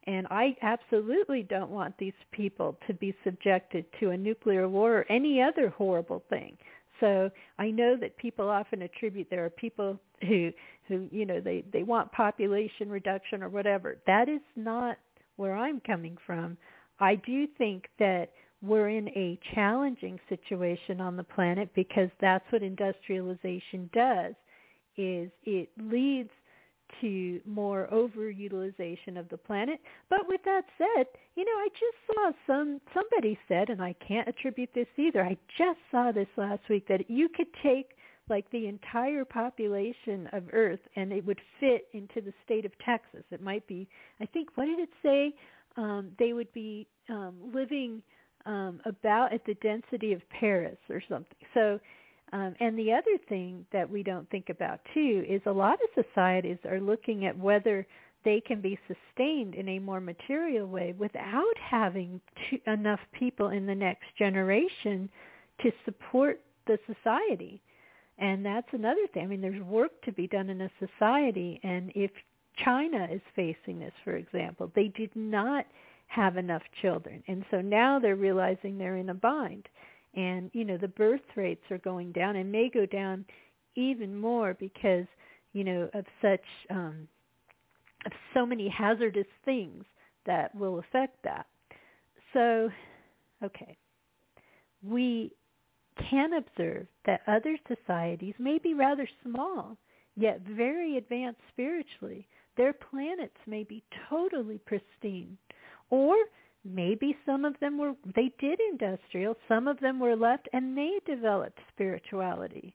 S1: And I absolutely don't want these people to be subjected to a nuclear war or any other horrible thing. So I know that people often attribute there are people who who you know they they want population reduction or whatever. That is not where I'm coming from. I do think that we're in a challenging situation on the planet because that's what industrialization does is it leads to more overutilization of the planet. But with that said, you know, I just saw some somebody said, and I can't attribute this either. I just saw this last week that you could take like the entire population of Earth and it would fit into the state of Texas. It might be, I think, what did it say? Um, they would be um, living um, about at the density of Paris or something. So um, and the other thing that we don't think about too is a lot of societies are looking at whether they can be sustained in a more material way without having to, enough people in the next generation to support the society. And that's another thing. I mean, there's work to be done in a society. And if China is facing this, for example, they did not have enough children. And so now they're realizing they're in a bind and you know the birth rates are going down and may go down even more because you know of such um, of so many hazardous things that will affect that. So, okay, we can observe that other societies may be rather small, yet very advanced spiritually. Their planets may be totally pristine, or maybe some of them were they did industrial some of them were left and they developed spirituality.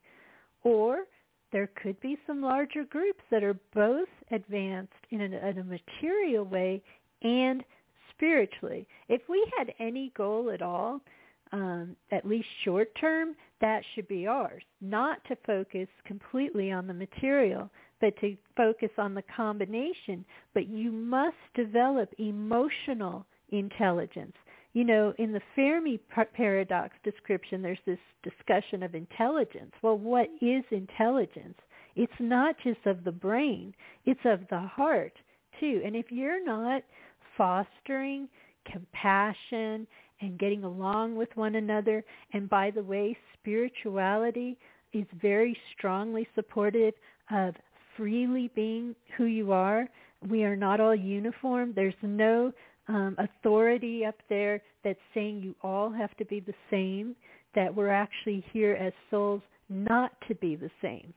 S1: Or there could be some larger groups that are both advanced in a, in a material way and spiritually. If we had any goal at all um, at least short term that should be ours. Not to focus completely on the material but to focus on the combination. But you must develop emotional intelligence. You know, in the Fermi paradox description, there's this discussion of intelligence. Well, what is intelligence? It's not just of the brain, it's of the heart too. And if you're not fostering compassion and getting along with one another, and by the way, spirituality is very strongly supportive of freely being who you are. We are not all uniform. There's no um, authority up there that's saying you all have to be the same, that we're actually here as souls not to be the same.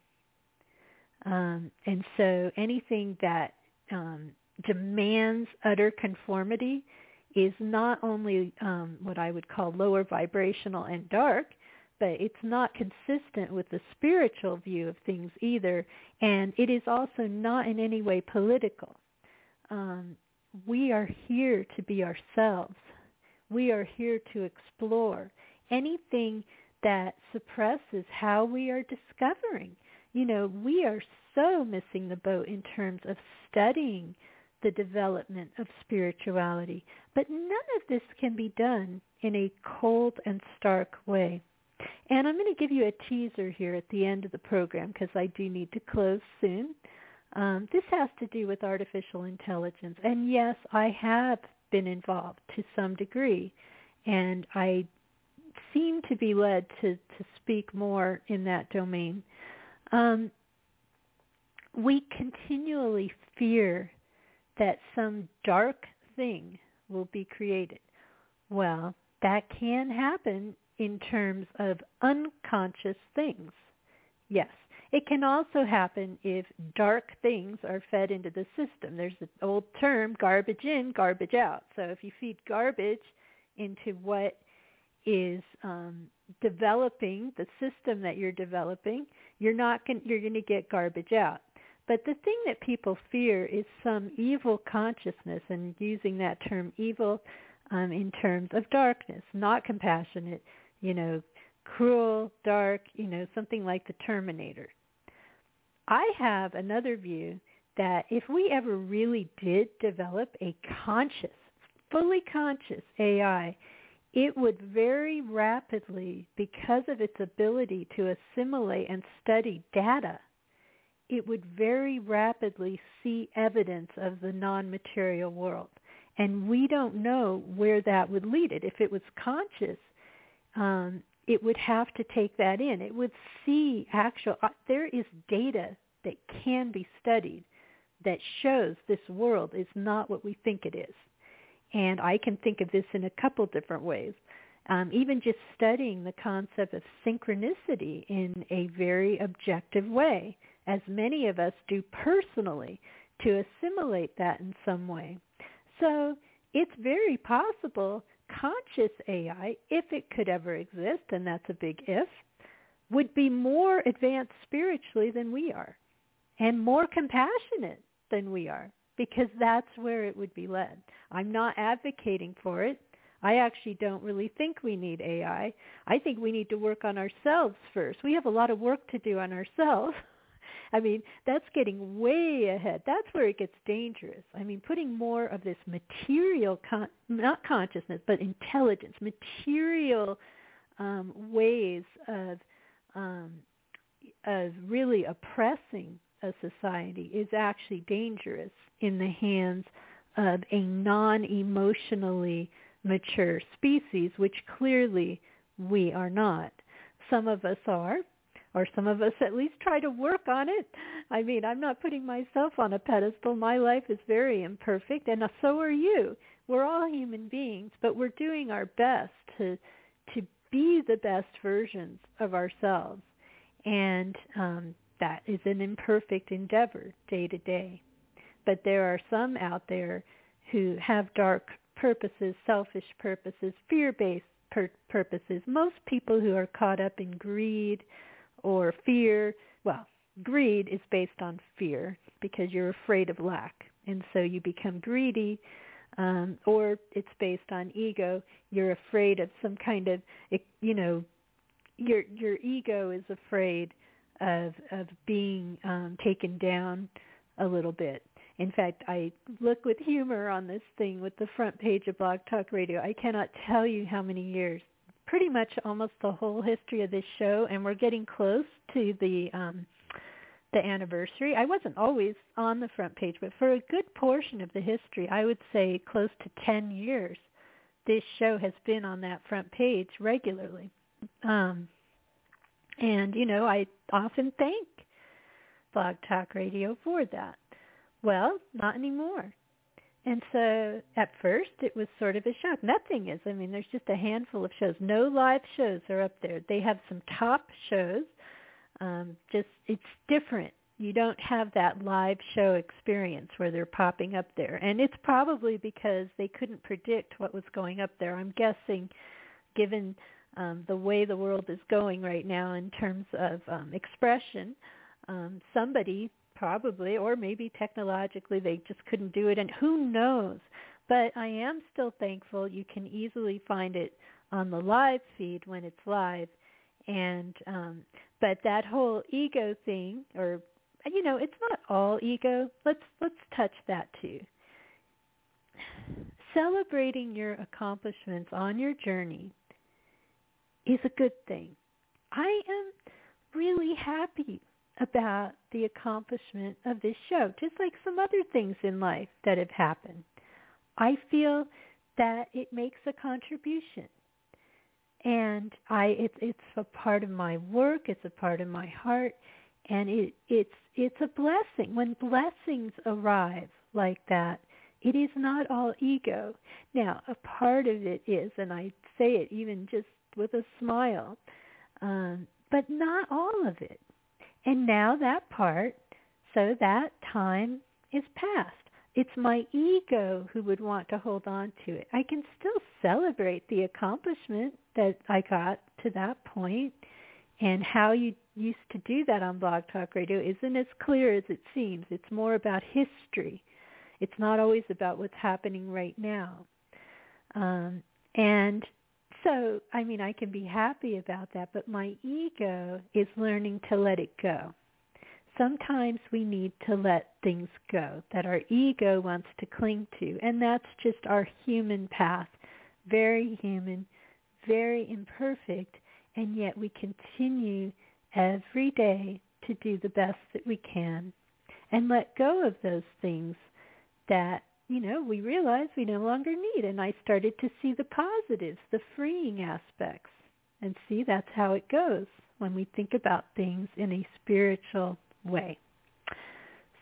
S1: Um, and so anything that um, demands utter conformity is not only um, what I would call lower vibrational and dark, but it's not consistent with the spiritual view of things either, and it is also not in any way political. Um, we are here to be ourselves. We are here to explore anything that suppresses how we are discovering. You know, we are so missing the boat in terms of studying the development of spirituality. But none of this can be done in a cold and stark way. And I'm going to give you a teaser here at the end of the program because I do need to close soon. Um, this has to do with artificial intelligence. And yes, I have been involved to some degree. And I seem to be led to, to speak more in that domain. Um, we continually fear that some dark thing will be created. Well, that can happen in terms of unconscious things. Yes. It can also happen if dark things are fed into the system. There's an old term, garbage in, garbage out. So if you feed garbage into what is um, developing the system that you're developing, you're not going you're going to get garbage out. But the thing that people fear is some evil consciousness, and using that term evil um, in terms of darkness, not compassionate, you know, cruel, dark, you know, something like the Terminator. I have another view that if we ever really did develop a conscious, fully conscious AI, it would very rapidly, because of its ability to assimilate and study data, it would very rapidly see evidence of the non-material world. And we don't know where that would lead it. If it was conscious, um, it would have to take that in. It would see actual, uh, there is data that can be studied that shows this world is not what we think it is. And I can think of this in a couple different ways. Um, even just studying the concept of synchronicity in a very objective way as many of us do personally, to assimilate that in some way. So it's very possible conscious AI, if it could ever exist, and that's a big if, would be more advanced spiritually than we are and more compassionate than we are because that's where it would be led. I'm not advocating for it. I actually don't really think we need AI. I think we need to work on ourselves first. We have a lot of work to do on ourselves I mean, that's getting way ahead. That's where it gets dangerous. I mean, putting more of this material, con- not consciousness, but intelligence, material um, ways of um, of really oppressing a society is actually dangerous in the hands of a non-emotionally mature species, which clearly we are not. Some of us are, or some of us at least try to work on it. I mean, I'm not putting myself on a pedestal. My life is very imperfect, and so are you. We're all human beings, but we're doing our best to to be the best versions of ourselves, and um, that is an imperfect endeavor day to day. But there are some out there who have dark purposes, selfish purposes, fear-based pur- purposes. Most people who are caught up in greed, or fear. Well, greed is based on fear because you're afraid of lack. And so you become greedy. Um, or it's based on ego. You're afraid of some kind of, you know, your your ego is afraid of of being um, taken down a little bit. In fact, I look with humor on this thing with the front page of Blog Talk Radio. I cannot tell you how many years pretty much almost the whole history of this show, and we're getting close to the um, the anniversary. I wasn't always on the front page, but for a good portion of the history, I would say close to 10 years, this show has been on that front page regularly. Um, and, you know, I often thank Blog Talk Radio for that. Well, not anymore. And so at first it was sort of a shock. Nothing is. I mean, there's just a handful of shows. No live shows are up there. They have some top shows. Um, just it's different. You don't have that live show experience where they're popping up there. And it's probably because they couldn't predict what was going up there. I'm guessing given um, the way the world is going right now in terms of um, expression, um, somebody probably, or maybe technologically they just couldn't do it, and who knows. But I am still thankful you can easily find it on the live feed when it's live. And um, but that whole ego thing, or you know, it's not all ego. Let's let's touch that too. Celebrating your accomplishments on your journey is a good thing. I am really happy about the accomplishment of this show, just like some other things in life that have happened. I feel that it makes a contribution. And I it's it's a part of my work, it's a part of my heart, and it it's it's a blessing. When blessings arrive like that, it is not all ego. Now, a part of it is, and I say it even just with a smile, um, but not all of it. And now that part, so that time is past. It's my ego who would want to hold on to it. I can still celebrate the accomplishment that I got to that point and how you used to do that on Blog Talk Radio isn't as clear as it seems. It's more about history. It's not always about what's happening right now. Um, and so, I mean, I can be happy about that, but my ego is learning to let it go. Sometimes we need to let things go that our ego wants to cling to, and that's just our human path. Very human, very imperfect, and yet we continue every day to do the best that we can and let go of those things that you know, we realized we no longer need. And I started to see the positives, the freeing aspects, and see that's how it goes when we think about things in a spiritual way.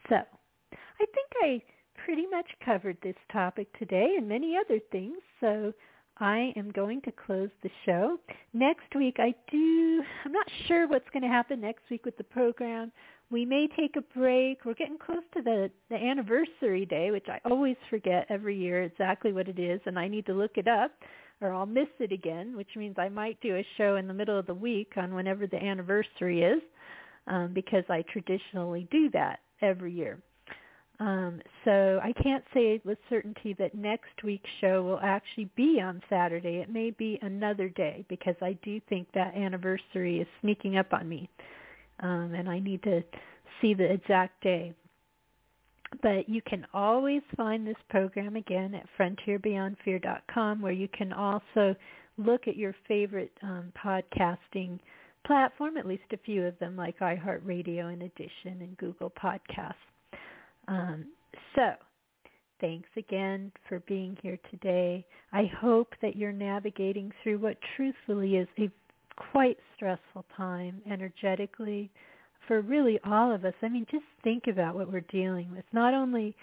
S1: So I think I pretty much covered this topic today and many other things. So I am going to close the show. Next week I do, I'm not sure what's going to happen next week with the program we may take a break. We're getting close to the, the anniversary day, which I always forget every year exactly what it is, and I need to look it up or I'll miss it again, which means I might do a show in the middle of the week on whenever the anniversary is um, because I traditionally do that every year. Um, so I can't say with certainty that next week's show will actually be on Saturday. It may be another day because I do think that anniversary is sneaking up on me um, and I need to see the exact day. But you can always find this program again at frontierbeyondfear.com where you can also look at your favorite um, podcasting platform, at least a few of them like iHeartRadio in addition and Google Podcasts. Um, so thanks again for being here today. I hope that you're navigating through what truthfully is a quite stressful time energetically for really all of us. I mean, just think about what we're dealing with. Not only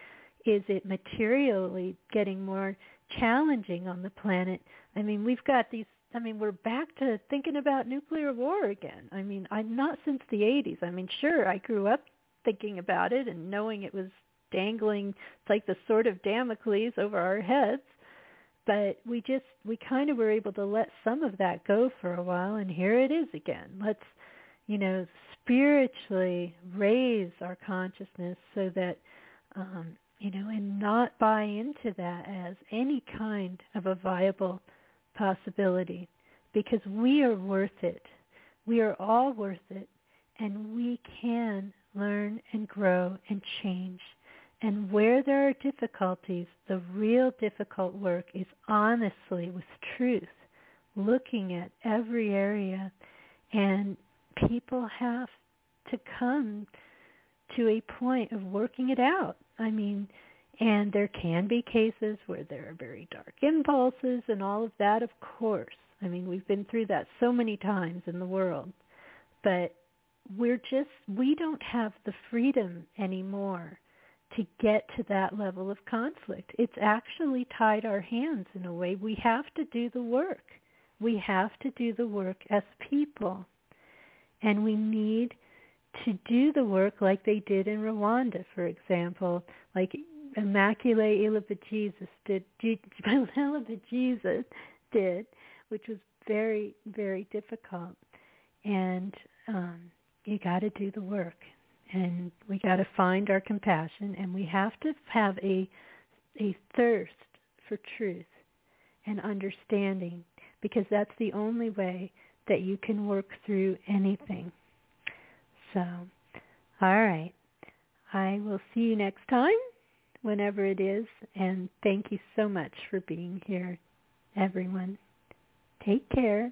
S1: is it materially getting more challenging on the planet, I mean, we've got these I mean, we're back to thinking about nuclear war again. I mean, I'm not since the 80s. I mean, sure, I grew up thinking about it and knowing it was dangling it's like the sword of Damocles over our heads. But we just we kind of were able to let some of that go for a while and here it is again. Let's you know spiritually raise our consciousness so that um you know and not buy into that as any kind of a viable possibility because we are worth it. We are all worth it and we can learn and grow and change and where there are difficulties, the real difficult work is honestly with truth, looking at every area. And people have to come to a point of working it out. I mean, and there can be cases where there are very dark impulses and all of that, of course. I mean, we've been through that so many times in the world. But we're just, we don't have the freedom anymore to get to that level of conflict. It's actually tied our hands in a way. We have to do the work. We have to do the work as people. And we need to do the work like they did in Rwanda, for example, like Immaculate Jesus did, Jesus did, which was very, very difficult. And um, you got to do the work and we got to find our compassion and we have to have a a thirst for truth and understanding because that's the only way that you can work through anything. So, all right. I will see you next time whenever it is and thank you so much for being here everyone. Take care.